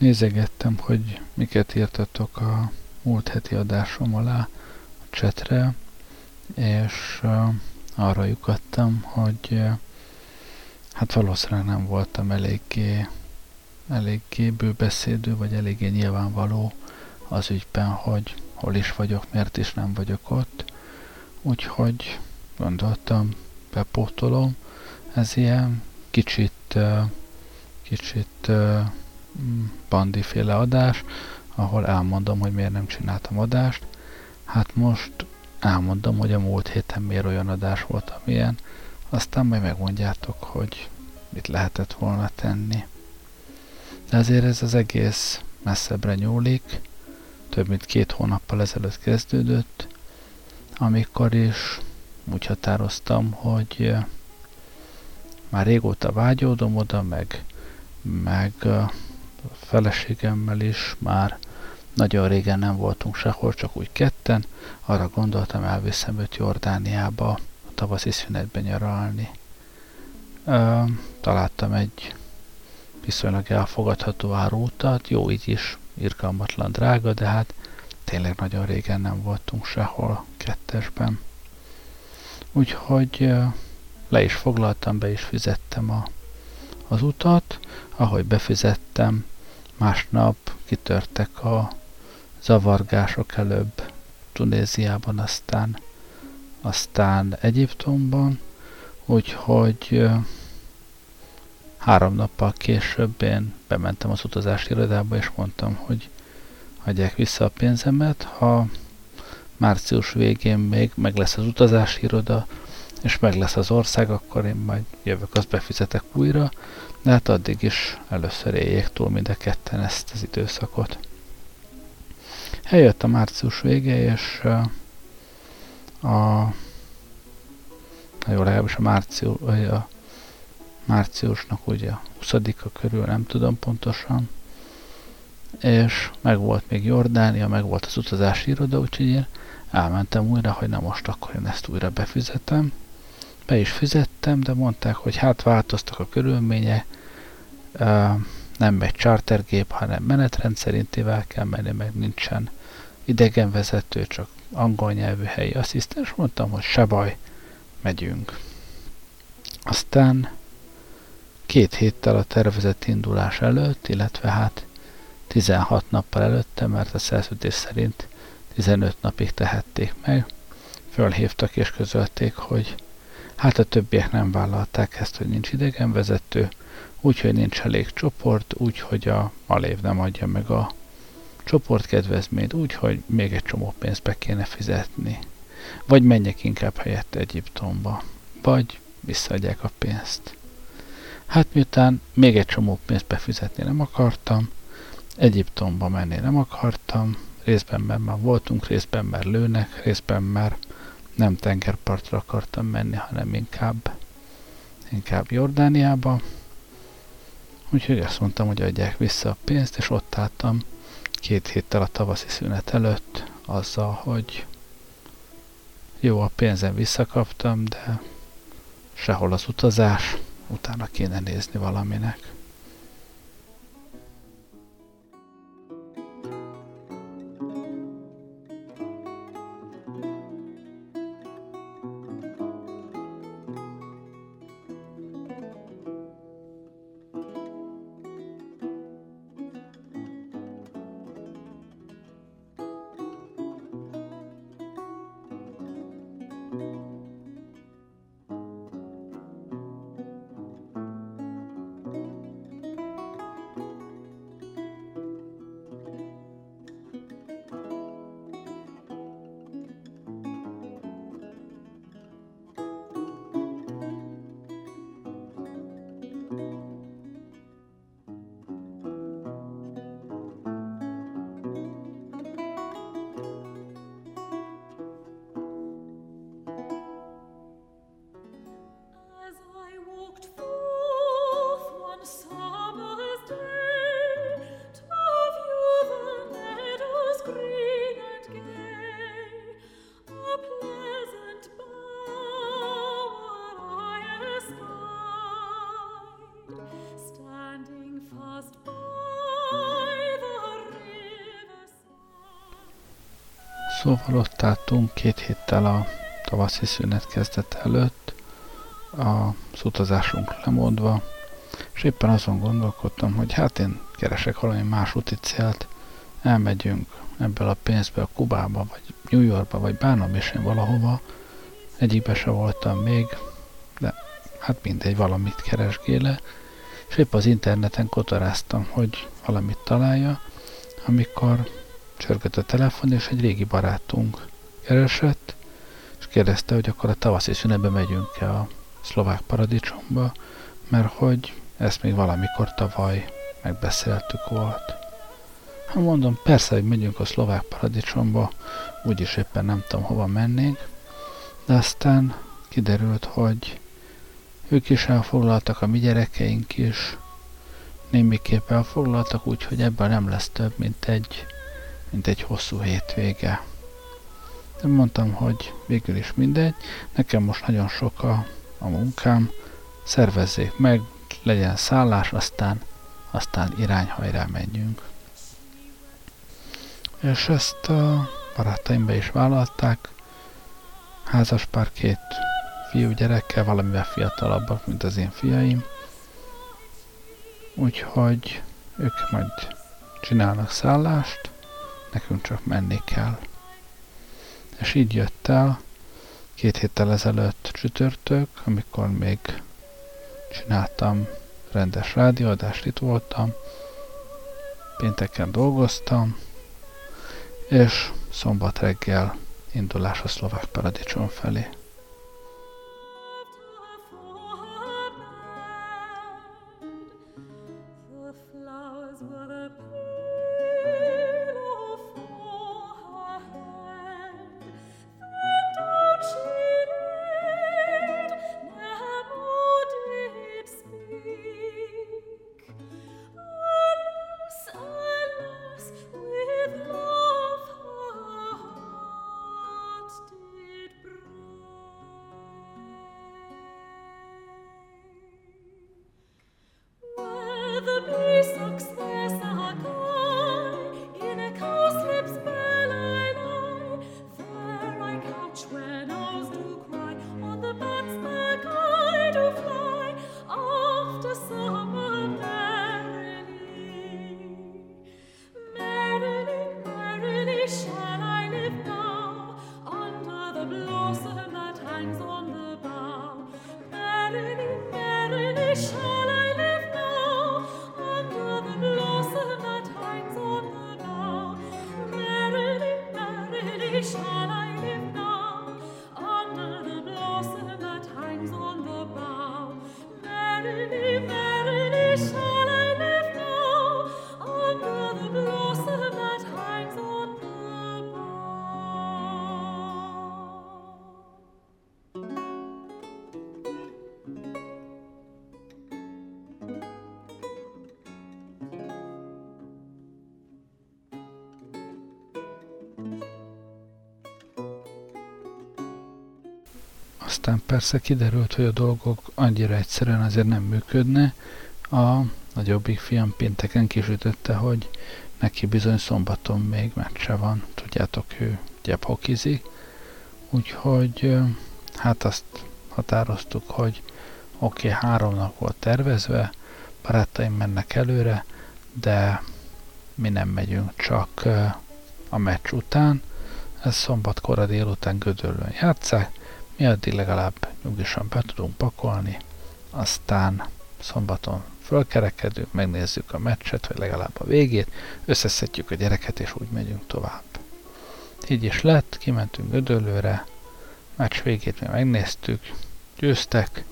nézegettem, hogy miket írtatok a múlt heti adásom alá a csetre, és arra lyukadtam, hogy hát valószínűleg nem voltam eléggé, eléggé bőbeszédő, vagy eléggé nyilvánvaló az ügyben, hogy hol is vagyok, miért is nem vagyok ott. Úgyhogy gondoltam, bepótolom. Ez ilyen kicsit, kicsit bandiféle adás, ahol elmondom, hogy miért nem csináltam adást. Hát most elmondom, hogy a múlt héten miért olyan adás volt, amilyen, aztán majd megmondjátok, hogy mit lehetett volna tenni. De azért ez az egész messzebbre nyúlik, több mint két hónappal ezelőtt kezdődött, amikor is úgy határoztam, hogy már régóta vágyódom oda, meg, meg a feleségemmel is már nagyon régen nem voltunk sehol, csak úgy ketten. Arra gondoltam, elviszem őt Jordániába a tavaszi szünetben nyaralni. Ö, találtam egy viszonylag elfogadható árutat, jó így is, irgalmatlan drága, de hát tényleg nagyon régen nem voltunk sehol kettesben. Úgyhogy le is foglaltam, be is fizettem a, az utat, ahogy befizettem, másnap kitörtek a zavargások előbb Tunéziában, aztán, aztán Egyiptomban, úgyhogy három nappal később én bementem az utazási irodába, és mondtam, hogy adják vissza a pénzemet, ha március végén még meg lesz az utazási iroda, és meg lesz az ország, akkor én majd jövök, azt befizetek újra, de hát addig is először éljék túl mind a ketten ezt az időszakot. Eljött a március vége, és a, a jó, legalábbis a, március, a márciusnak ugye a 20-a körül, nem tudom pontosan, és meg volt még Jordánia, meg volt az utazási iroda, úgyhogy én elmentem újra, hogy na most akkor én ezt újra befizetem. Be is fizettem, de mondták, hogy hát változtak a körülmények, nem megy chartergép, hanem menetrend szerintével kell menni, meg nincsen idegenvezető, csak angol nyelvű helyi asszisztens. Mondtam, hogy se baj, megyünk. Aztán két héttel a tervezett indulás előtt, illetve hát 16 nappal előtte, mert a szerződés szerint 15 napig tehették meg, fölhívtak és közölték, hogy hát a többiek nem vállalták ezt, hogy nincs idegenvezető, úgyhogy nincs elég csoport, úgyhogy a Malév nem adja meg a csoportkedvezményt, úgyhogy még egy csomó pénzt be kéne fizetni. Vagy menjek inkább helyette Egyiptomba, vagy visszaadják a pénzt. Hát miután még egy csomó pénzt befizetni nem akartam, Egyiptomba menni nem akartam, részben mert már voltunk, részben mert lőnek, részben mert nem tengerpartra akartam menni, hanem inkább, inkább Jordániába. Úgyhogy azt mondtam, hogy adják vissza a pénzt, és ott álltam két héttel a tavaszi szünet előtt azzal, hogy jó, a pénzem visszakaptam, de sehol az utazás, utána kéne nézni valaminek. Szóval ott álltunk két héttel a tavaszi szünet kezdet előtt, az utazásunk lemondva, és éppen azon gondolkodtam, hogy hát én keresek valami más úti célt, elmegyünk ebből a pénzből Kubába, vagy New Yorkba, vagy bánom is én valahova, egyikbe se voltam még, de hát mindegy, valamit keresgéle, és épp az interneten kotoráztam, hogy valamit találja, amikor csörgött a telefon, és egy régi barátunk keresett, és kérdezte, hogy akkor a tavaszi szünetbe megyünk-e a szlovák paradicsomba, mert hogy ezt még valamikor tavaly megbeszéltük volt. Ha mondom, persze, hogy megyünk a szlovák paradicsomba, úgyis éppen nem tudom, hova mennénk, de aztán kiderült, hogy ők is elfoglaltak, a mi gyerekeink is némiképp elfoglaltak, úgyhogy ebből nem lesz több, mint egy, mint egy hosszú hétvége. De mondtam, hogy végül is mindegy, nekem most nagyon sok a, a munkám, szervezzék meg, legyen szállás, aztán, aztán irányhajrá menjünk. És ezt a barátaim be is vállalták, házaspár két fiú gyerekkel, valamivel fiatalabbak, mint az én fiaim. Úgyhogy ők majd csinálnak szállást, nekünk csak menni kell. És így jött el két héttel ezelőtt csütörtök, amikor még csináltam rendes rádióadást, itt voltam, pénteken dolgoztam, és szombat reggel indulás a szlovák paradicsom felé. Aztán persze kiderült, hogy a dolgok annyira egyszerűen azért nem működne. A nagyobbik fiam pénteken kisütötte, hogy neki bizony szombaton még meccse van. Tudjátok, ő gyephokizik. Úgyhogy hát azt határoztuk, hogy oké, okay, három nap volt tervezve, barátaim mennek előre, de mi nem megyünk csak a meccs után. Ez szombat kora délután Gödöllőn játszák, mi addig legalább nyugisan be tudunk pakolni, aztán szombaton fölkerekedünk, megnézzük a meccset, vagy legalább a végét, összeszedjük a gyereket, és úgy megyünk tovább. Így is lett, kimentünk Gödöllőre, meccs végét mi megnéztük, győztek,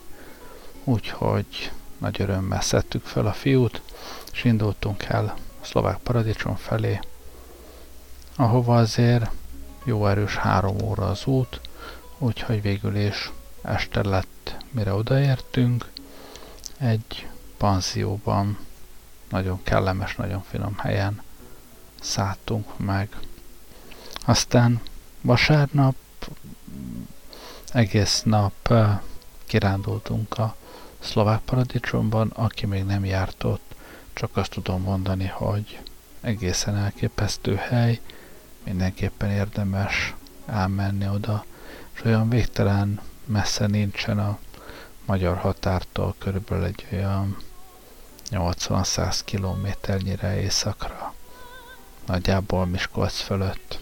úgyhogy nagy örömmel szedtük fel a fiút, és indultunk el a szlovák paradicsom felé, ahova azért jó erős három óra az út, úgyhogy végül is este lett, mire odaértünk. Egy panzióban, nagyon kellemes, nagyon finom helyen szálltunk meg. Aztán vasárnap egész nap kirándultunk a szlovák paradicsomban, aki még nem járt ott, csak azt tudom mondani, hogy egészen elképesztő hely, mindenképpen érdemes elmenni oda, és olyan végtelen messze nincsen a magyar határtól, körülbelül egy olyan 80-100 kilométernyire északra, nagyjából Miskolc fölött.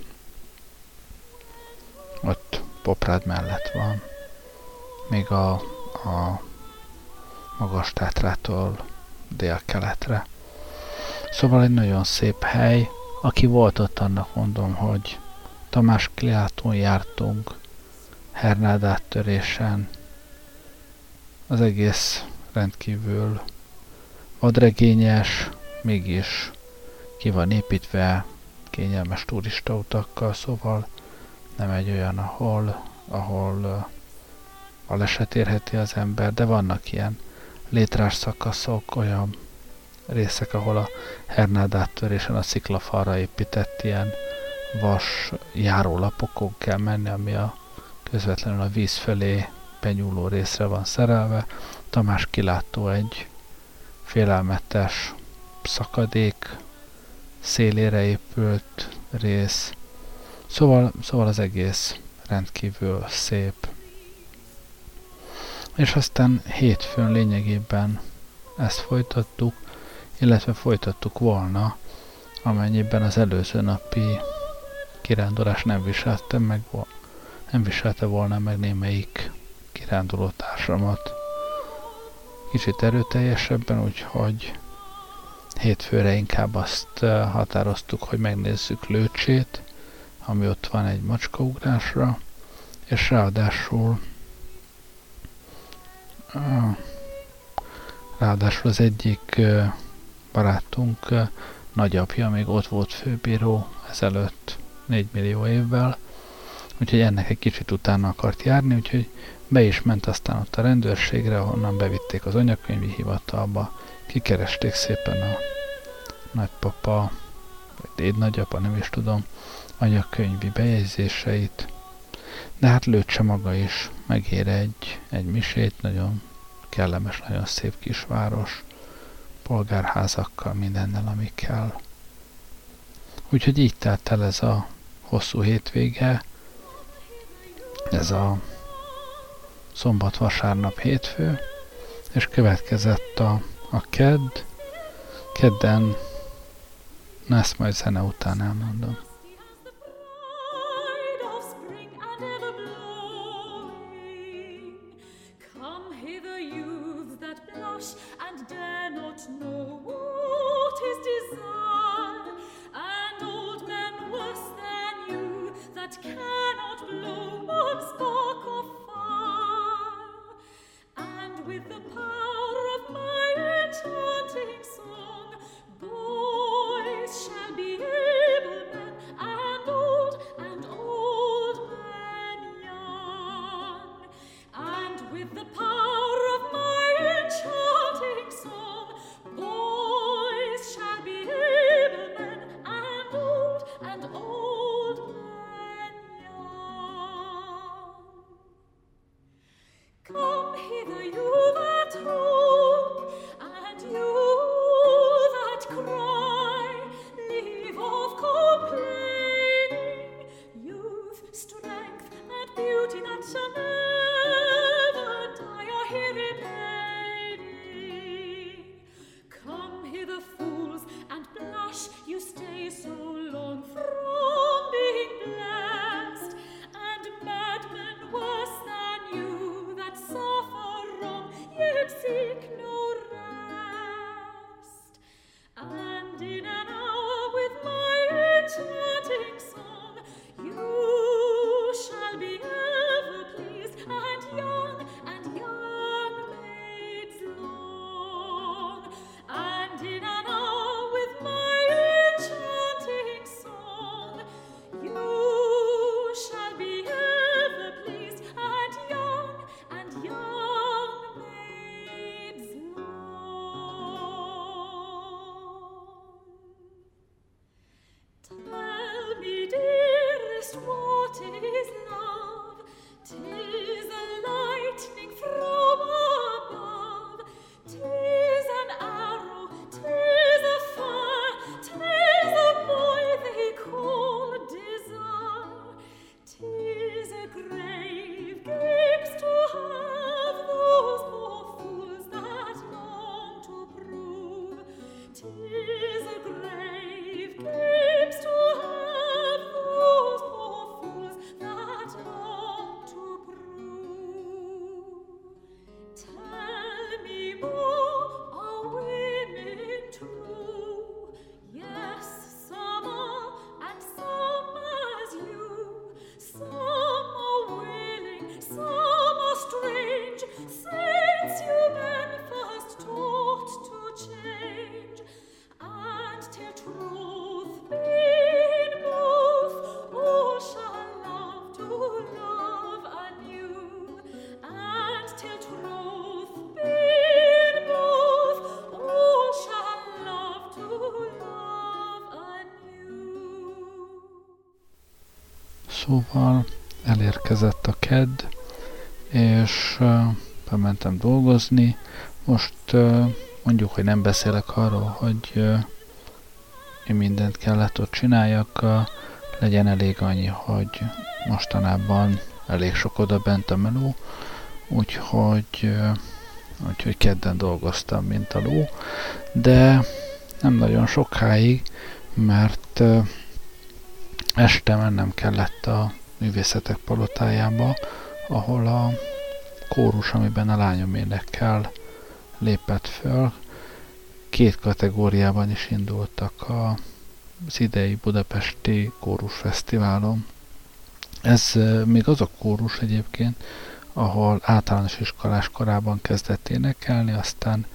Ott Poprád mellett van, még a, a magas tátrától dél-keletre. Szóval egy nagyon szép hely. Aki volt ott, annak mondom, hogy Tamás Kliátón jártunk, Hernád áttörésen. Az egész rendkívül vadregényes, mégis ki van építve kényelmes turistautakkal, szóval nem egy olyan, ahol, ahol baleset érheti az ember, de vannak ilyen létrás szakaszok, olyan részek, ahol a Hernád áttörésen a sziklafalra épített ilyen vas járólapokon kell menni, ami a közvetlenül a víz felé benyúló részre van szerelve. Tamás kilátó egy félelmetes szakadék szélére épült rész. Szóval, szóval az egész rendkívül szép. És aztán hétfőn lényegében ezt folytattuk, illetve folytattuk volna, amennyiben az előző napi kirándulás nem viselte meg, nem viselte volna meg némelyik kiránduló társamat. Kicsit erőteljesebben, úgyhogy hétfőre inkább azt eh, határoztuk, hogy megnézzük Lőcsét, ami ott van egy macskaugrásra, és ráadásul eh, ráadásul az egyik eh, barátunk nagyapja még ott volt főbíró ezelőtt 4 millió évvel, úgyhogy ennek egy kicsit utána akart járni, úgyhogy be is ment aztán ott a rendőrségre, ahonnan bevitték az anyakönyvi hivatalba, kikeresték szépen a nagypapa, vagy dédnagyapa, nem is tudom, anyakönyvi bejegyzéseit, de hát Lőcse maga is megér egy, egy misét, nagyon kellemes, nagyon szép kisváros, polgárházakkal, mindennel, ami kell. Úgyhogy így telt el ez a hosszú hétvége, ez a szombat, vasárnap, hétfő, és következett a, a kedd. Kedden, na ezt majd zene után elmondom. Szóval elérkezett a kedd, és bementem dolgozni. Most mondjuk, hogy nem beszélek arról, hogy én mindent kellett ott csináljak, legyen elég annyi, hogy mostanában elég sok oda bent a meló, úgyhogy, úgyhogy kedden dolgoztam, mint a ló, de nem nagyon sokáig, mert este mennem kellett a művészetek palotájába, ahol a kórus, amiben a lányom énekel, lépett föl. Két kategóriában is indultak a, az idei Budapesti Kórus Fesztiválon. Ez még az a kórus egyébként, ahol általános iskolás korában kezdett énekelni, aztán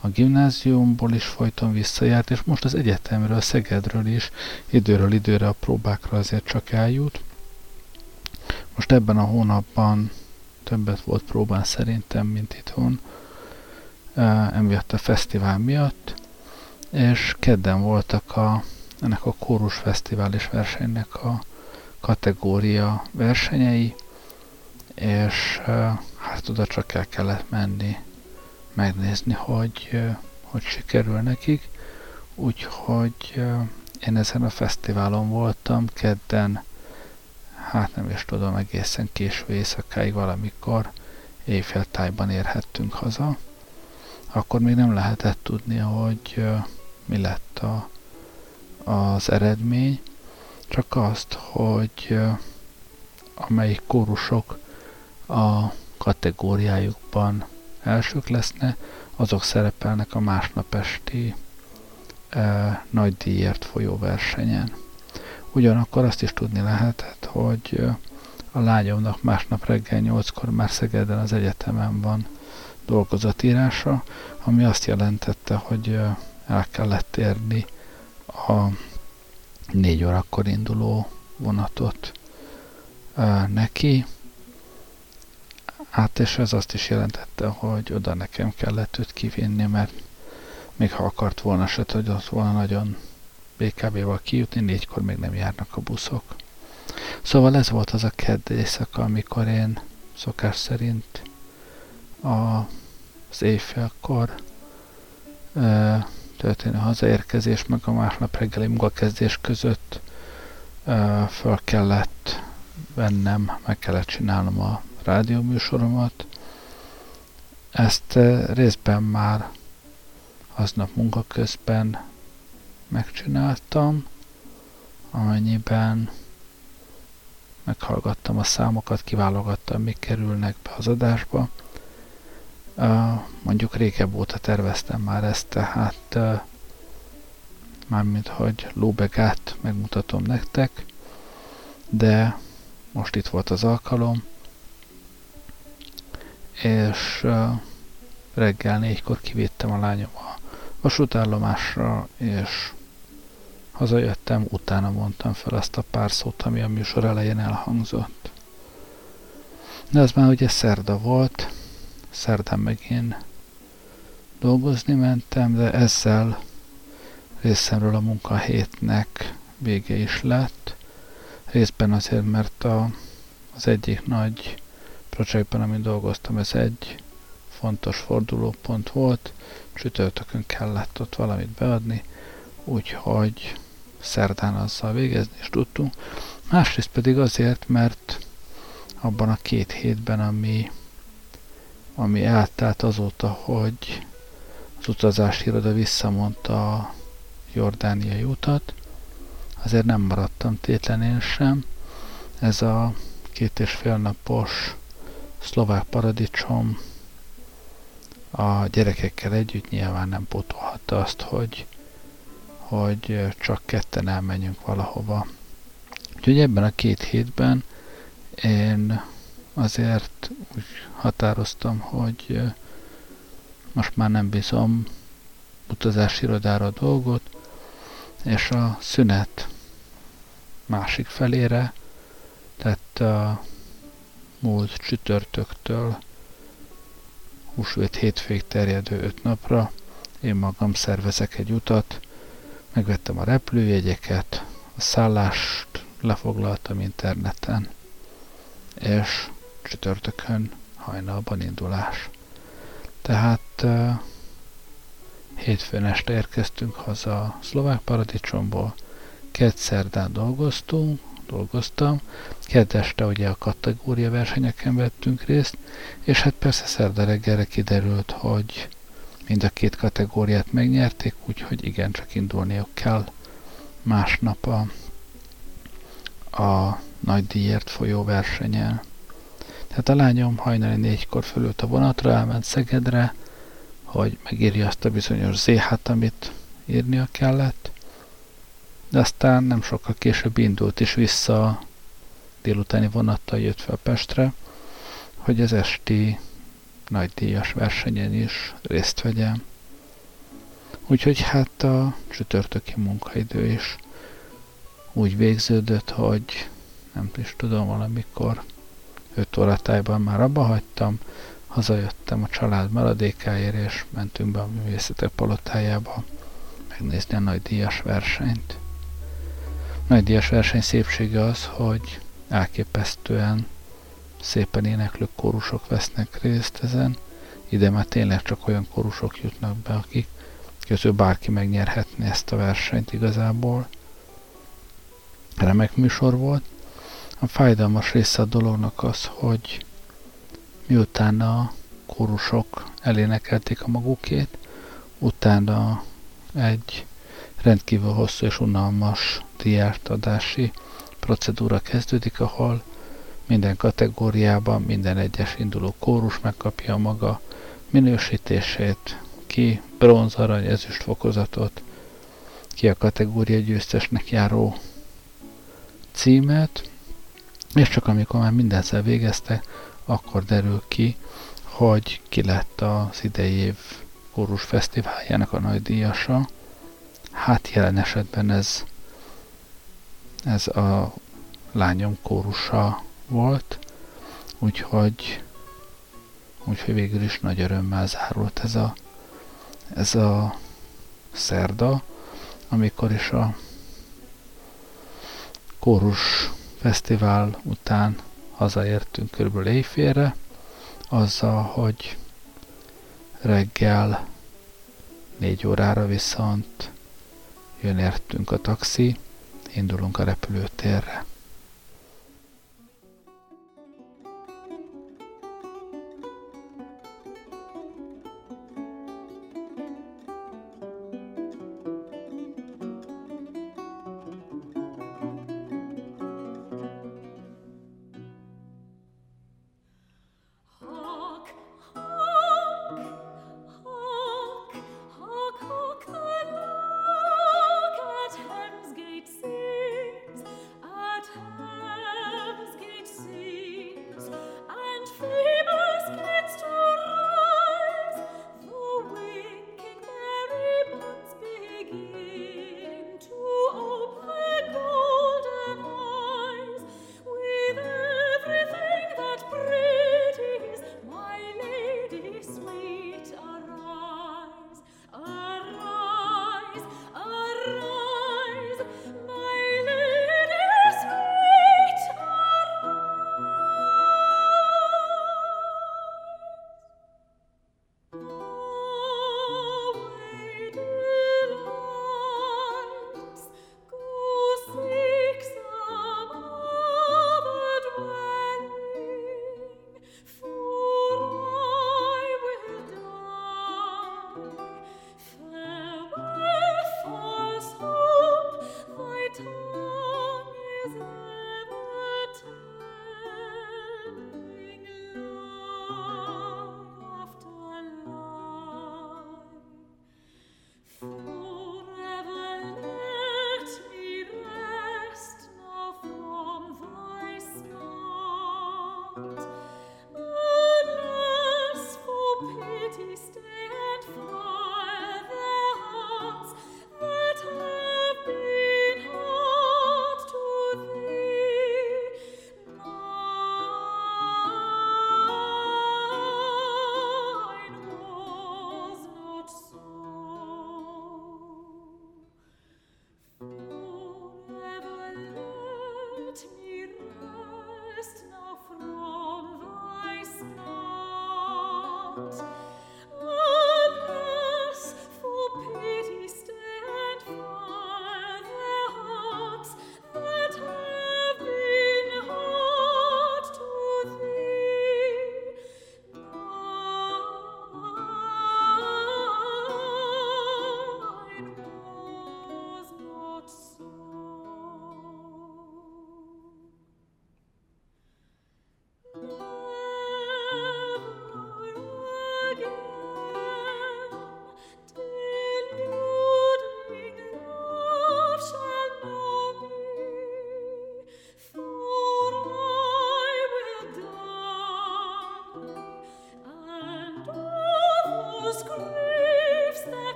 a gimnáziumból is folyton visszajárt, és most az egyetemről, Szegedről is időről időre a próbákra azért csak eljut. Most ebben a hónapban többet volt próbán szerintem, mint itthon, emiatt a fesztivál miatt, és kedden voltak a, ennek a kórus fesztivál és versenynek a kategória versenyei, és hát oda csak el kellett menni megnézni, hogy hogy sikerül nekik. Úgyhogy én ezen a fesztiválon voltam kedden, hát nem is tudom, egészen késő éjszakáig valamikor éjféltájban érhettünk haza. Akkor még nem lehetett tudni, hogy mi lett a, az eredmény, csak azt, hogy amelyik kórusok a kategóriájukban elsők leszne, azok szerepelnek a másnap esti e, nagy díjért folyó versenyen. Ugyanakkor azt is tudni lehetett, hogy a lányomnak másnap reggel 8-kor már Szegeden az egyetemen van dolgozatírása, ami azt jelentette, hogy el kellett érni a négy órakor induló vonatot neki, Hát és ez azt is jelentette, hogy oda nekem kellett őt kivinni, mert még ha akart volna se tudott volna nagyon BKB-val kijutni, négykor még nem járnak a buszok. Szóval ez volt az a kedd éjszaka, amikor én szokás szerint a, az éjfélkor e, történő hazaérkezés, meg a másnap reggeli munkakezdés között e, föl kellett vennem, meg kellett csinálnom a rádióműsoromat. Ezt részben már aznap munka közben megcsináltam, amennyiben meghallgattam a számokat, kiválogattam, mik kerülnek be az adásba. Mondjuk régebb óta terveztem már ezt, tehát mármint, hogy lóbegát megmutatom nektek, de most itt volt az alkalom, és reggel négykor kivittem a lányom a vasútállomásra, és hazajöttem, utána mondtam fel azt a pár szót, ami a műsor elején elhangzott. De az már ugye szerda volt, szerdán meg én dolgozni mentem, de ezzel részemről a munkahétnek vége is lett. Részben azért, mert a, az egyik nagy projektben, amin dolgoztam, ez egy fontos fordulópont volt. Csütörtökön kellett ott valamit beadni, úgyhogy szerdán azzal végezni is tudtunk. Másrészt pedig azért, mert abban a két hétben, ami, ami eltelt azóta, hogy az utazási iroda visszamondta a jordániai utat, azért nem maradtam tétlenén sem. Ez a két és fél napos szlovák paradicsom a gyerekekkel együtt nyilván nem pótolhatta azt, hogy, hogy csak ketten elmenjünk valahova. Úgyhogy ebben a két hétben én azért úgy határoztam, hogy most már nem bízom utazási irodára a dolgot, és a szünet másik felére, tehát a múlt csütörtöktől húsvét hétfőig terjedő öt napra én magam szervezek egy utat, megvettem a repülőjegyeket, a szállást lefoglaltam interneten, és csütörtökön hajnalban indulás. Tehát uh, hétfőn este érkeztünk haza a szlovák paradicsomból, kedd szerdán dolgoztunk, dolgoztam, kedd este ugye a kategória versenyeken vettünk részt, és hát persze szerda reggelre kiderült, hogy mind a két kategóriát megnyerték, úgyhogy igencsak indulniuk kell másnap a, a nagy díjért folyó versenyen. Tehát a lányom hajnali négykor fölült a vonatra, elment Szegedre, hogy megírja azt a bizonyos ZH-t, amit írnia kellett, de aztán nem sokkal később indult is vissza délutáni vonattal jött fel Pestre, hogy az esti nagydíjas versenyen is részt vegyem. Úgyhogy hát a csütörtöki munkaidő is úgy végződött, hogy nem is tudom, valamikor 5 óratájban már abba hagytam, hazajöttem a család maradékáért, és mentünk be a művészetek palotájába megnézni a nagy díjas versenyt. Nagy díjas verseny szépsége az, hogy elképesztően szépen éneklő kórusok vesznek részt ezen. Ide már tényleg csak olyan kórusok jutnak be, akik közül bárki megnyerhetné ezt a versenyt igazából. Remek műsor volt. A fájdalmas része a dolognak az, hogy miután a kórusok elénekelték a magukét, utána egy rendkívül hosszú és unalmas diártadási procedúra kezdődik, ahol minden kategóriában minden egyes induló kórus megkapja maga minősítését, ki bronz, arany, ezüst fokozatot, ki a kategória győztesnek járó címet, és csak amikor már mindenszer végezte, akkor derül ki, hogy ki lett az idei év kórus fesztiváljának a nagy díjasa. Hát jelen esetben ez, ez a lányom kórusa volt, úgyhogy, úgyhogy végül is nagy örömmel zárult ez a, ez a szerda, amikor is a kórus fesztivál után hazaértünk körülbelül éjfélre, azzal, hogy reggel négy órára viszont jön értünk a taxi, indulunk a repülőtérre.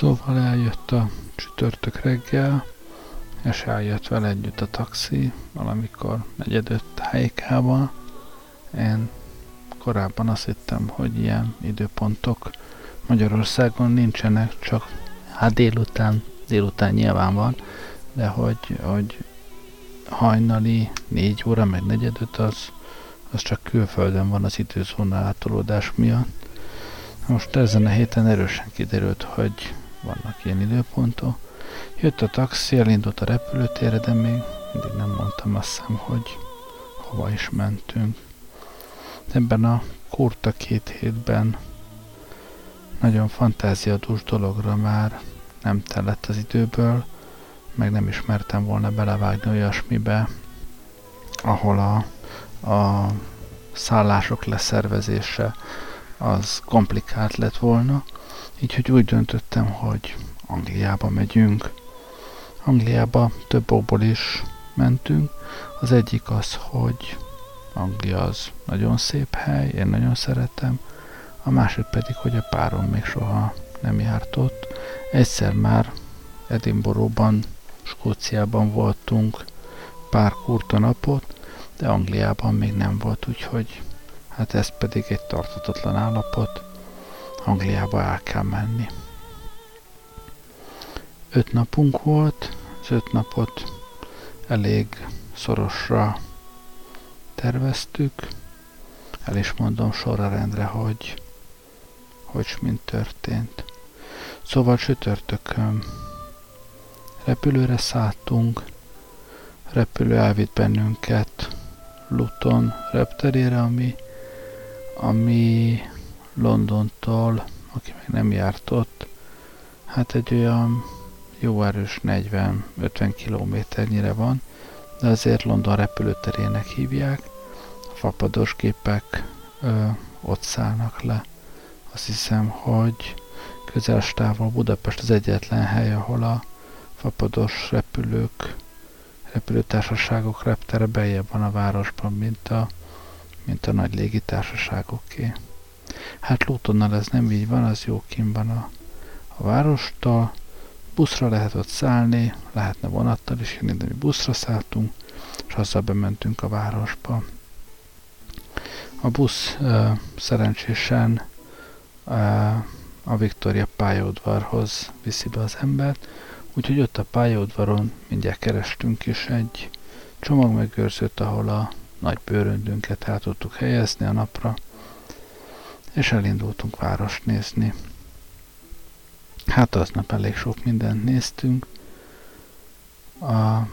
Szóval eljött a csütörtök reggel, és eljött vele együtt a taxi, valamikor negyedött helyikában. Én korábban azt hittem, hogy ilyen időpontok Magyarországon nincsenek, csak hát délután, délután nyilván van, de hogy, hogy hajnali négy óra, meg negyedöt, az, az csak külföldön van az időzóna átolódás miatt. Most ezen a héten erősen kiderült, hogy vannak ilyen időpontok. Jött a taxi, elindult a repülőtérre, de még mindig nem mondtam azt hiszem, hogy hova is mentünk. Ebben a kurta két hétben nagyon fantáziadús dologra már nem tellett az időből, meg nem ismertem volna belevágni olyasmibe, ahol a, a szállások leszervezése az komplikált lett volna, így, hogy úgy döntöttem, hogy Angliába megyünk. Angliába több okból is mentünk. Az egyik az, hogy Anglia az nagyon szép hely, én nagyon szeretem. A másik pedig, hogy a párom még soha nem járt ott. Egyszer már Edinburghban, Skóciában voltunk pár kurta napot, de Angliában még nem volt, úgyhogy hát ez pedig egy tartatatlan állapot. Angliába el kell menni. Öt napunk volt, az öt napot elég szorosra terveztük. El is mondom sorrendre, hogy hogy mint történt. Szóval csütörtökön repülőre szálltunk, repülő elvitt bennünket Luton repterére, ami, ami Londontól, aki még nem járt ott, hát egy olyan jó erős 40-50 kilométernyire van, de azért London repülőterének hívják. A fapados gépek ö, ott szállnak le. Azt hiszem, hogy közel távol Budapest az egyetlen hely, ahol a fapados repülők, repülőtársaságok reptere beljebb van a városban, mint a, mint a nagy légitársaságoké. Hát Lutonnal ez nem így van, az jó kim van a, a várostól, buszra lehet ott szállni, lehetne vonattal is jönni, de mi buszra szálltunk, és azzal bementünk a városba. A busz uh, szerencsésen uh, a Victoria pályaudvarhoz viszi be az embert, úgyhogy ott a pályaudvaron mindjárt kerestünk is egy csomagmegőrzőt, ahol a nagy bőröndünket el tudtuk helyezni a napra, és elindultunk várost nézni. Hát aznap elég sok mindent néztünk. A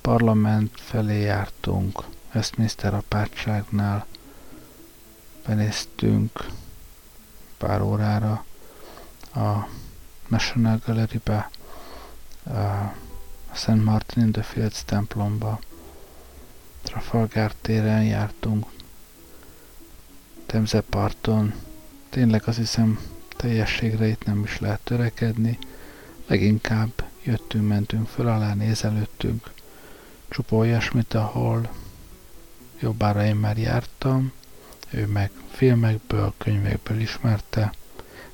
parlament felé jártunk, Westminster apátságnál, benéztünk pár órára a National Gallery-be, a St. Martin in the Fields templomba, Trafalgar téren jártunk, Temzeparton, tényleg azt hiszem teljességre itt nem is lehet törekedni, leginkább jöttünk, mentünk föl alá, nézelődtünk, csupa olyasmit, ahol jobbára én már jártam, ő meg filmekből, könyvekből ismerte,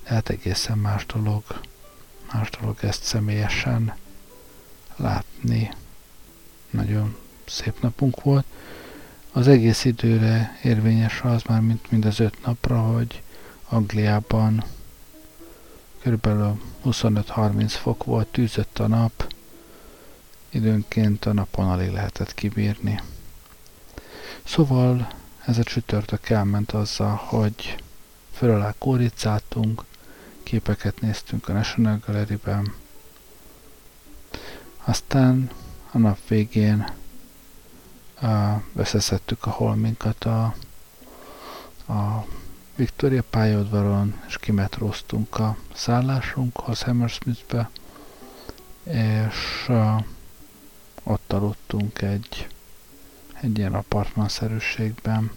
de hát egészen más dolog, más dolog ezt személyesen látni. Nagyon szép napunk volt. Az egész időre érvényes az már, mint mind az öt napra, hogy Angliában körülbelül 25-30 fok volt, tűzött a nap, időnként a napon alig lehetett kibírni. Szóval ez a csütörtök elment azzal, hogy föl alá kóricáltunk, képeket néztünk a National Gallery-ben, aztán a nap végén összeszedtük a holminkat a, a Victoria pályaudvaron, és kimetróztunk a szállásunkhoz Hammersmithbe, és uh, ott aludtunk egy, egy ilyen apartmanszerűségben.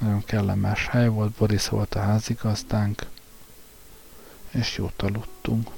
Nagyon kellemes hely volt, Boris volt a házigazdánk, és jót aludtunk.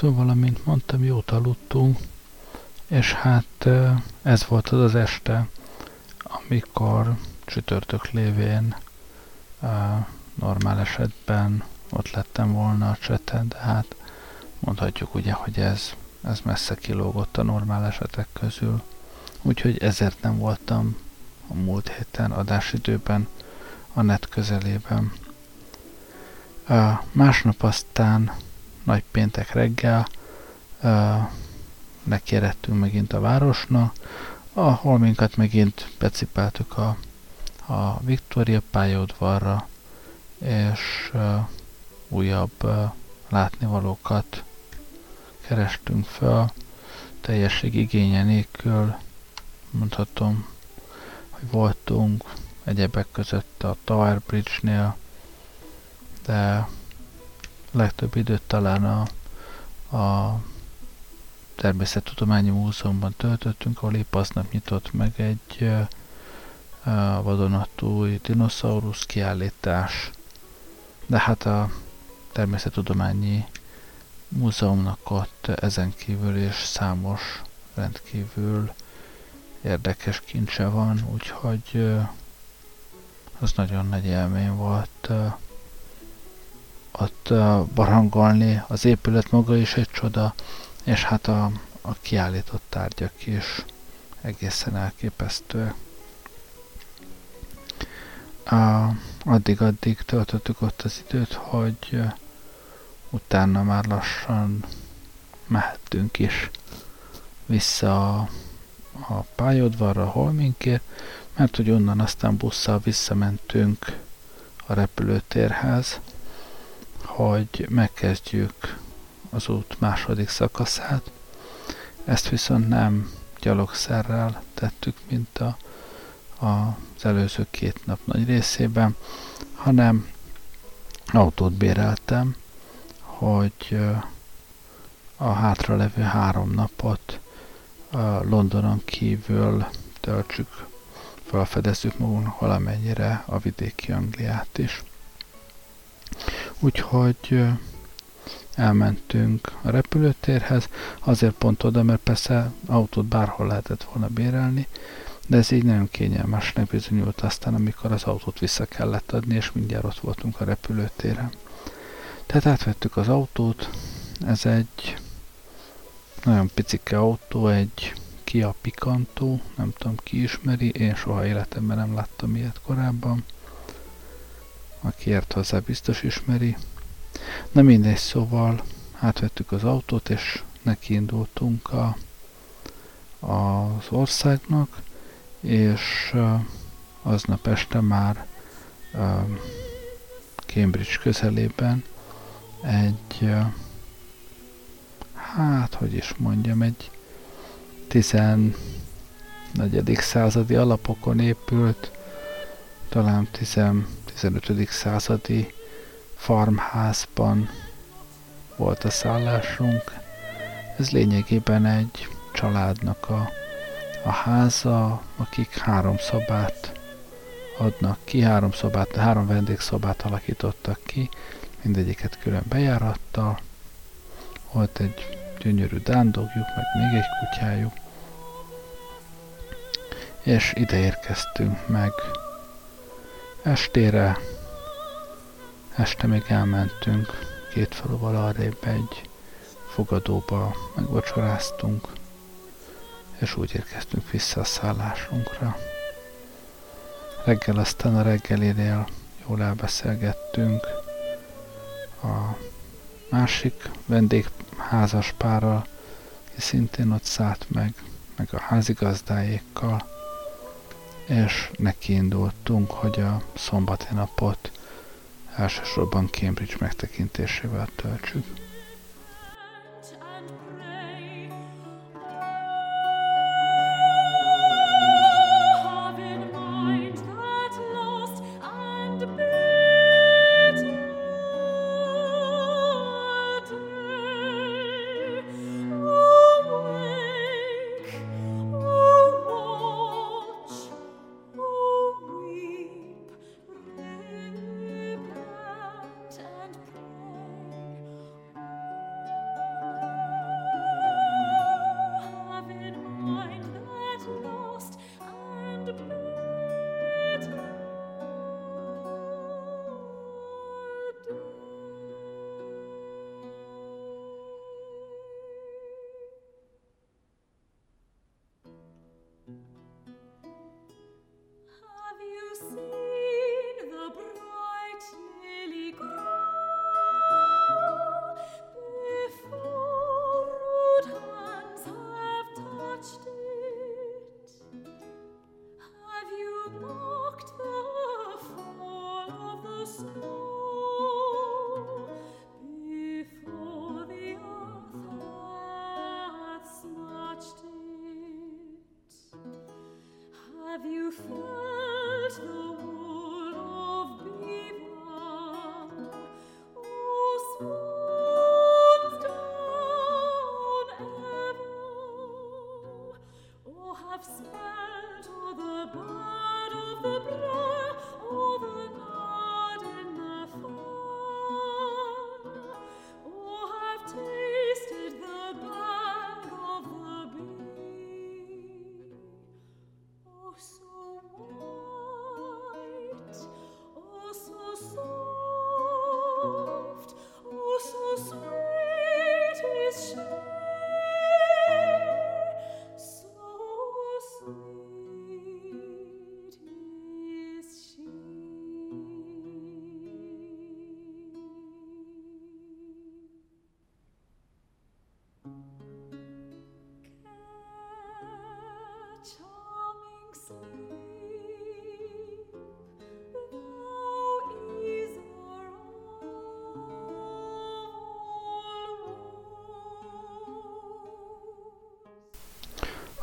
Szóval, amint mondtam, jót aludtunk, és hát ez volt az az este, amikor csütörtök lévén normál esetben ott lettem volna a cseten, de hát mondhatjuk ugye, hogy ez, ez messze kilógott a normál esetek közül. Úgyhogy ezért nem voltam a múlt héten adásidőben a net közelében. Másnap aztán péntek reggel nekirettünk megint a városnak, ahol minket megint becipeltük a, a Victoria pályaudvarra, és újabb látnivalókat kerestünk fel, teljesség igénye nélkül, mondhatom, hogy voltunk egyebek között a Tower Bridge-nél, de legtöbb időt talán a, a Természettudományi Múzeumban töltöttünk, ahol épp aznap nyitott meg egy vadonatúj dinoszaurusz kiállítás. De hát a Természettudományi Múzeumnak ott ezen kívül is számos rendkívül érdekes kincse van, úgyhogy az nagyon nagy élmény volt ott barangolni. Az épület maga is egy csoda, és hát a, a kiállított tárgyak is egészen elképesztőek. Addig-addig töltöttük ott az időt, hogy utána már lassan mehettünk is vissza a, a pályaudvarra, Holminkért, mert hogy onnan aztán busszal visszamentünk a repülőtérhez, hogy megkezdjük az út második szakaszát. Ezt viszont nem gyalogszerrel tettük, mint a, a, az előző két nap nagy részében, hanem autót béreltem, hogy a hátralevő három napot Londonon kívül töltsük, felfedezzük magunknak valamennyire a vidéki Angliát is. Úgyhogy elmentünk a repülőtérhez, azért pont oda, mert persze autót bárhol lehetett volna bérelni, de ez így nagyon kényelmesnek bizonyult aztán, amikor az autót vissza kellett adni, és mindjárt ott voltunk a repülőtéren. Tehát átvettük az autót, ez egy nagyon picike autó, egy Kia Picanto, nem tudom ki ismeri, én soha életemben nem láttam ilyet korábban. Aki ért hozzá biztos ismeri. Na mindegy, szóval átvettük az autót, és nekiindultunk a, az országnak, és aznap este már Cambridge közelében egy, hát, hogy is mondjam, egy 14. századi alapokon épült, talán 10, 15. századi farmházban volt a szállásunk. Ez lényegében egy családnak a, a háza, akik három szobát adnak ki, három szobát, három vendégszobát alakítottak ki, mindegyiket külön bejárattal. Volt egy gyönyörű dándogjuk, meg még egy kutyájuk. És ide érkeztünk meg estére, Este még elmentünk két faluval arrébb egy fogadóba, megvacsoráztunk, és úgy érkeztünk vissza a szállásunkra. Reggel aztán a reggelinél jól elbeszélgettünk a másik vendégházas párral, aki szintén ott szállt meg, meg a házigazdáékkal, és nekiindultunk, hogy a szombati napot elsősorban Cambridge megtekintésével töltsük.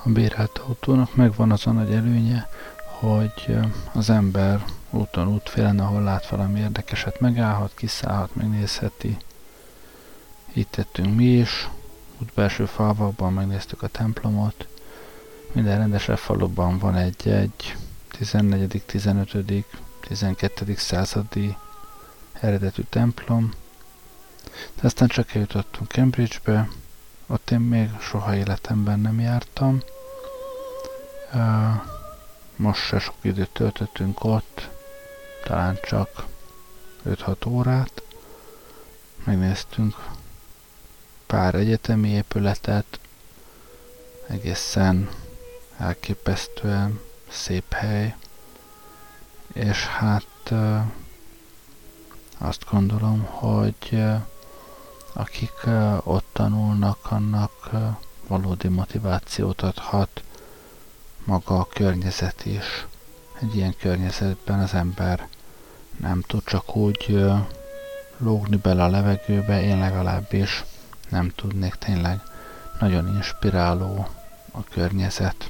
A bérelt autónak megvan az a nagy előnye, hogy az ember úton útfélen, ahol lát valami érdekeset, megállhat, kiszállhat, megnézheti. Itt tettünk mi is, útbelső falvakban megnéztük a templomot. Minden rendesebb faluban van egy-egy 14., 15., 12. századi eredetű templom. De aztán csak eljutottunk Cambridge-be, ott én még soha életemben nem jártam. Most se sok időt töltöttünk ott, talán csak 5-6 órát. Megnéztünk pár egyetemi épületet, egészen elképesztően szép hely, és hát azt gondolom, hogy akik ott tanulnak, annak valódi motivációt adhat maga a környezet is. Egy ilyen környezetben az ember nem tud csak úgy lógni bele a levegőbe, én legalábbis nem tudnék tényleg nagyon inspiráló a környezet.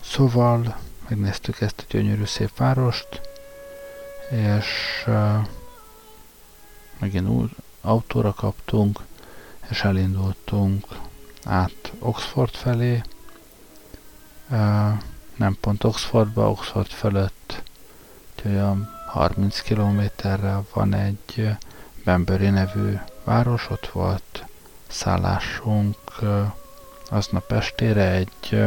Szóval megnéztük ezt a gyönyörű szép várost, és uh, megint úgy autóra kaptunk, és elindultunk át Oxford felé. Nem pont Oxfordba, Oxford fölött olyan 30 kilométerre van egy Bembury nevű város, ott volt szállásunk aznap estére egy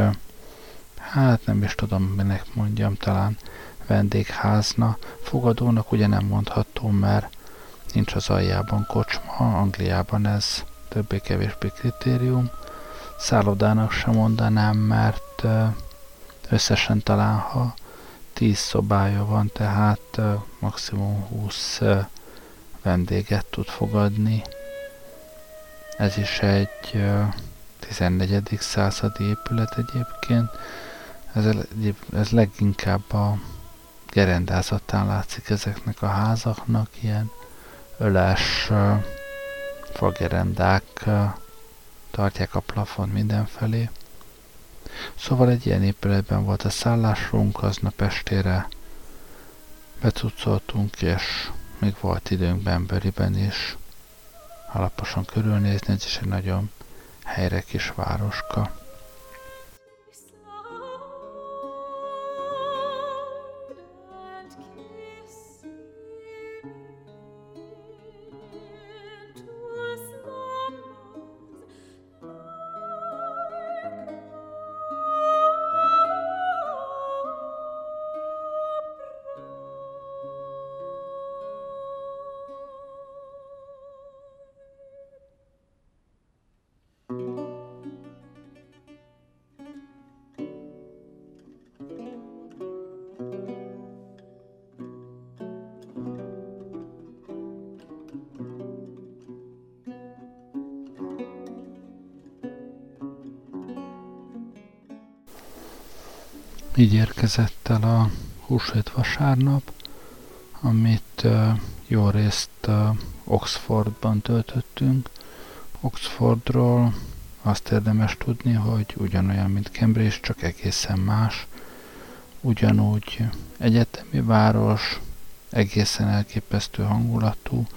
hát nem is tudom, minek mondjam, talán vendégházna. Fogadónak ugye nem mondható, mert nincs az aljában kocsma, Angliában ez többé-kevésbé kritérium. Szállodának sem mondanám, mert összesen talán ha 10 szobája van, tehát maximum 20 vendéget tud fogadni. Ez is egy 14. századi épület egyébként, ez, ez leginkább a gerendázatán látszik ezeknek a házaknak, ilyen öles fagerendák tartják a plafon mindenfelé. Szóval egy ilyen épületben volt a szállásunk, aznap estére becucoltunk, és még volt időnk Bemberiben is alaposan körülnézni, ez is egy nagyon helyre kis városka. Így érkezett el a húsvét vasárnap, amit uh, jó részt uh, Oxfordban töltöttünk. Oxfordról azt érdemes tudni, hogy ugyanolyan, mint Cambridge, csak egészen más. Ugyanúgy egyetemi város, egészen elképesztő hangulatú,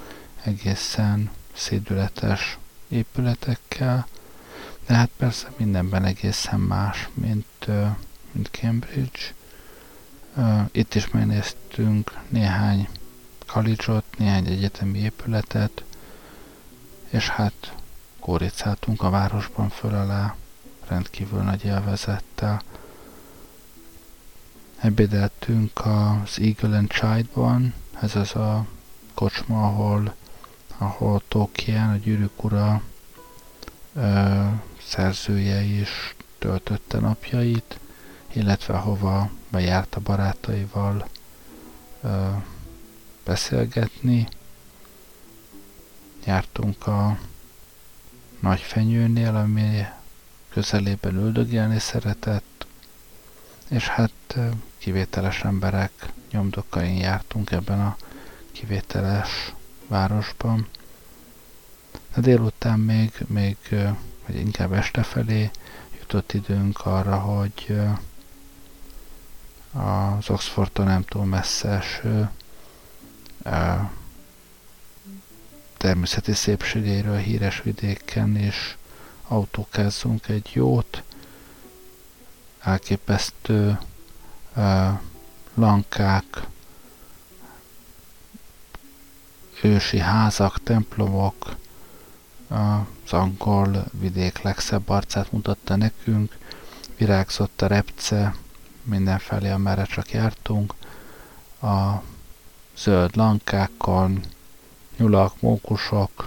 egészen szédületes épületekkel, de hát persze mindenben egészen más, mint Cambridge. Uh, itt is megnéztünk néhány college néhány egyetemi épületet, és hát kóricáltunk a városban föl alá, rendkívül nagy élvezettel. Ebédeltünk az Eagle and Child-ban, ez az a kocsma, ahol, ahol Tolkien, a gyűrűk ura ö, szerzője is töltötte napjait illetve hova bejárt a barátaival ö, beszélgetni. Jártunk a nagy fenyőnél, ami közelében üldögélni szeretett, és hát kivételes emberek nyomdokain jártunk ebben a kivételes városban. De délután még, még vagy inkább este felé jutott időnk arra, hogy az Oxfordtól nem túl messze eső természeti szépségeiről híres vidéken, és autókázzunk egy jót, elképesztő lankák, ősi házak, templomok, az angol vidék legszebb arcát mutatta nekünk, virágzott a repce, mindenfelé, amerre csak jártunk, a zöld lankákkal, nyulak, mókusok,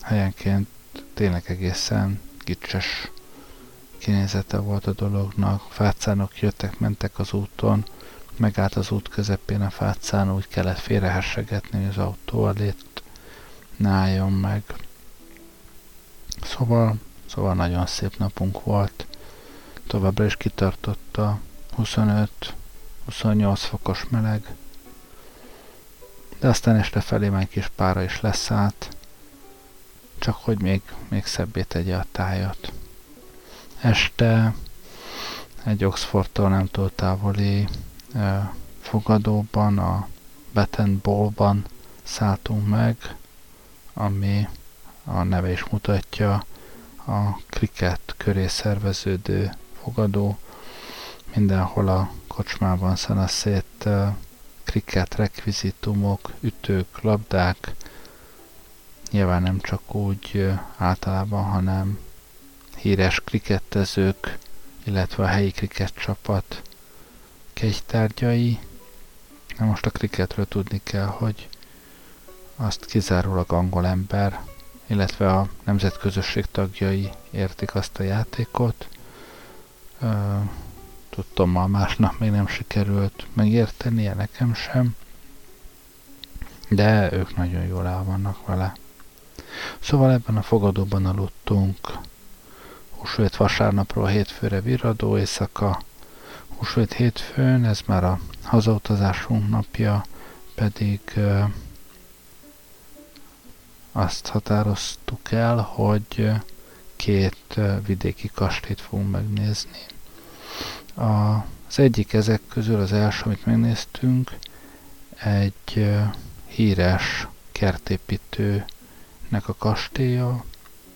helyenként tényleg egészen gicses kinézete volt a dolognak. Fácánok jöttek, mentek az úton, megállt az út közepén a fácán, úgy kellett félrehessegetni, hogy az autó alét ne álljon meg. Szóval, szóval nagyon szép napunk volt. Továbbra is kitartott a 25-28 fokos meleg. De aztán este felé már kis pára is leszállt, csak hogy még, még szebbé tegye a tájat. Este egy Oxfordtól nem túl távoli e, fogadóban, a Batten Ballban szálltunk meg, ami a neve is mutatja, a kriket köré szerveződő fogadó. Mindenhol a kocsmában szanaszét uh, kriket rekvizitumok, ütők, labdák, nyilván nem csak úgy általában, hanem híres krikettezők, illetve a helyi krikett csapat kegytárgyai. Na most a kriketről tudni kell, hogy azt kizárólag angol ember, illetve a nemzetközösség tagjai értik azt a játékot. Tudtam, ma másnap még nem sikerült megértenie, nekem sem, de ők nagyon jól el vannak vele. Szóval ebben a fogadóban aludtunk, húsvét vasárnapról hétfőre viradó éjszaka, húsvét hétfőn, ez már a hazautazásunk napja, pedig uh, azt határoztuk el, hogy két vidéki kastélyt fogunk megnézni. Az egyik ezek közül, az első, amit megnéztünk, egy híres kertépítőnek a kastélya,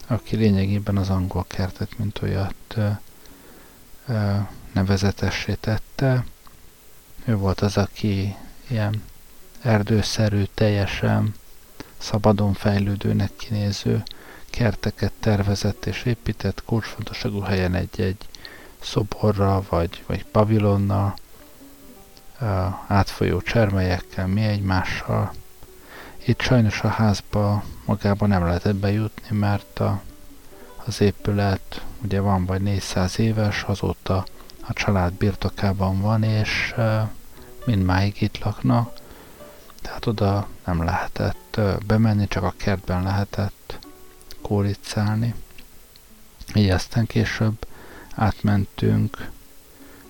aki lényegében az angol kertet, mint olyat nevezetessé tette. Ő volt az, aki ilyen erdőszerű, teljesen szabadon fejlődőnek kinéző kerteket tervezett és épített kulcsfontosságú helyen egy-egy szoborra vagy, vagy pavilonnal, átfolyó csermelyekkel, mi egymással. Itt sajnos a házba magában nem lehetett bejutni, mert a, az épület ugye van vagy 400 éves, azóta a család birtokában van, és mindmáig itt laknak, tehát oda nem lehetett bemenni, csak a kertben lehetett kóricálni. Így aztán később átmentünk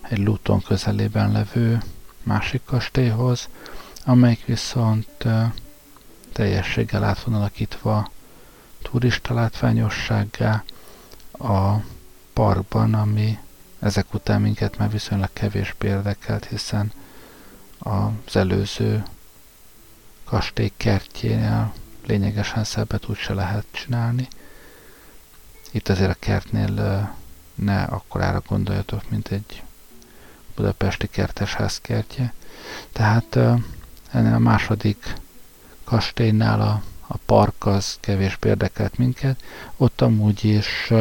egy Luton közelében levő másik kastélyhoz, amelyik viszont teljességgel át van turista látványossággá a parkban, ami ezek után minket már viszonylag kevésbé érdekelt, hiszen az előző kastély kertjénél lényegesen szebbet úgyse lehet csinálni. Itt azért a kertnél ne akkorára gondoljatok, mint egy budapesti kertesház kertje. Tehát ennél a második kastélynál a, a park az kevésbé érdekelt minket. Ott amúgy is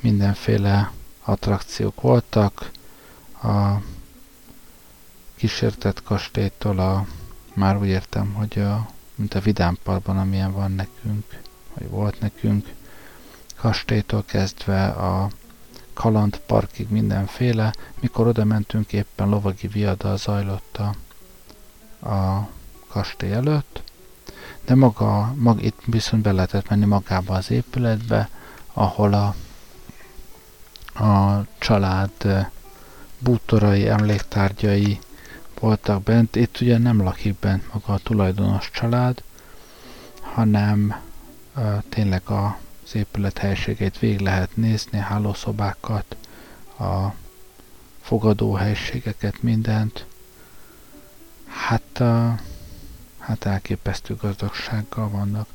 mindenféle attrakciók voltak, a kísértett kastélytól a már úgy értem, hogy a, mint a vidámparkban, amilyen van nekünk, vagy volt nekünk, kastélytól kezdve a kalandparkig mindenféle, mikor oda mentünk éppen lovagi viada zajlott a, a kastély előtt, de maga, mag, itt viszont be lehetett menni magába az épületbe, ahol a, a család bútorai, emléktárgyai, voltak bent. Itt ugye nem lakik bent maga a tulajdonos család, hanem uh, tényleg a az épület helységeit végig lehet nézni, hálószobákat, a fogadó helységeket, mindent. Hát, a, hát elképesztő gazdagsággal vannak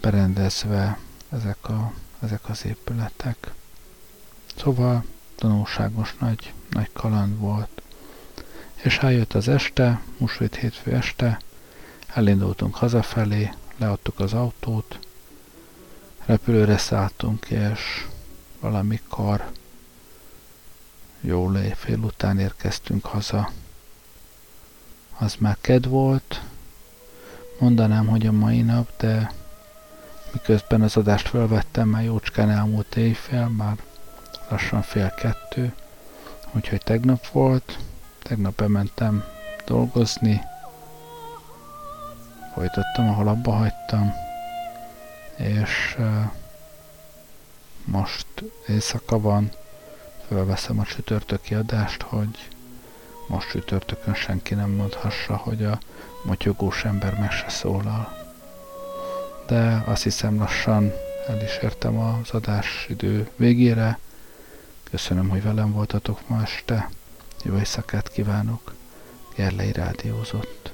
berendezve ezek, a, ezek az épületek. Szóval tanulságos nagy, nagy kaland volt. És eljött az este, musvét hétfő este, elindultunk hazafelé, leadtuk az autót, repülőre szálltunk, és valamikor jó fél után érkeztünk haza. Az már ked volt, mondanám, hogy a mai nap, de miközben az adást felvettem, már jócskán elmúlt éjfél, már lassan fél kettő, úgyhogy tegnap volt, tegnap bementem dolgozni, folytattam, ahol abba hagytam, és most éjszaka van, fölveszem a csütörtöki adást, hogy most csütörtökön senki nem mondhassa, hogy a motyogós ember meg se szólal. De azt hiszem lassan el is értem az adás idő végére. Köszönöm, hogy velem voltatok ma este. Jó éjszakát kívánok. Gerlei rádiózott.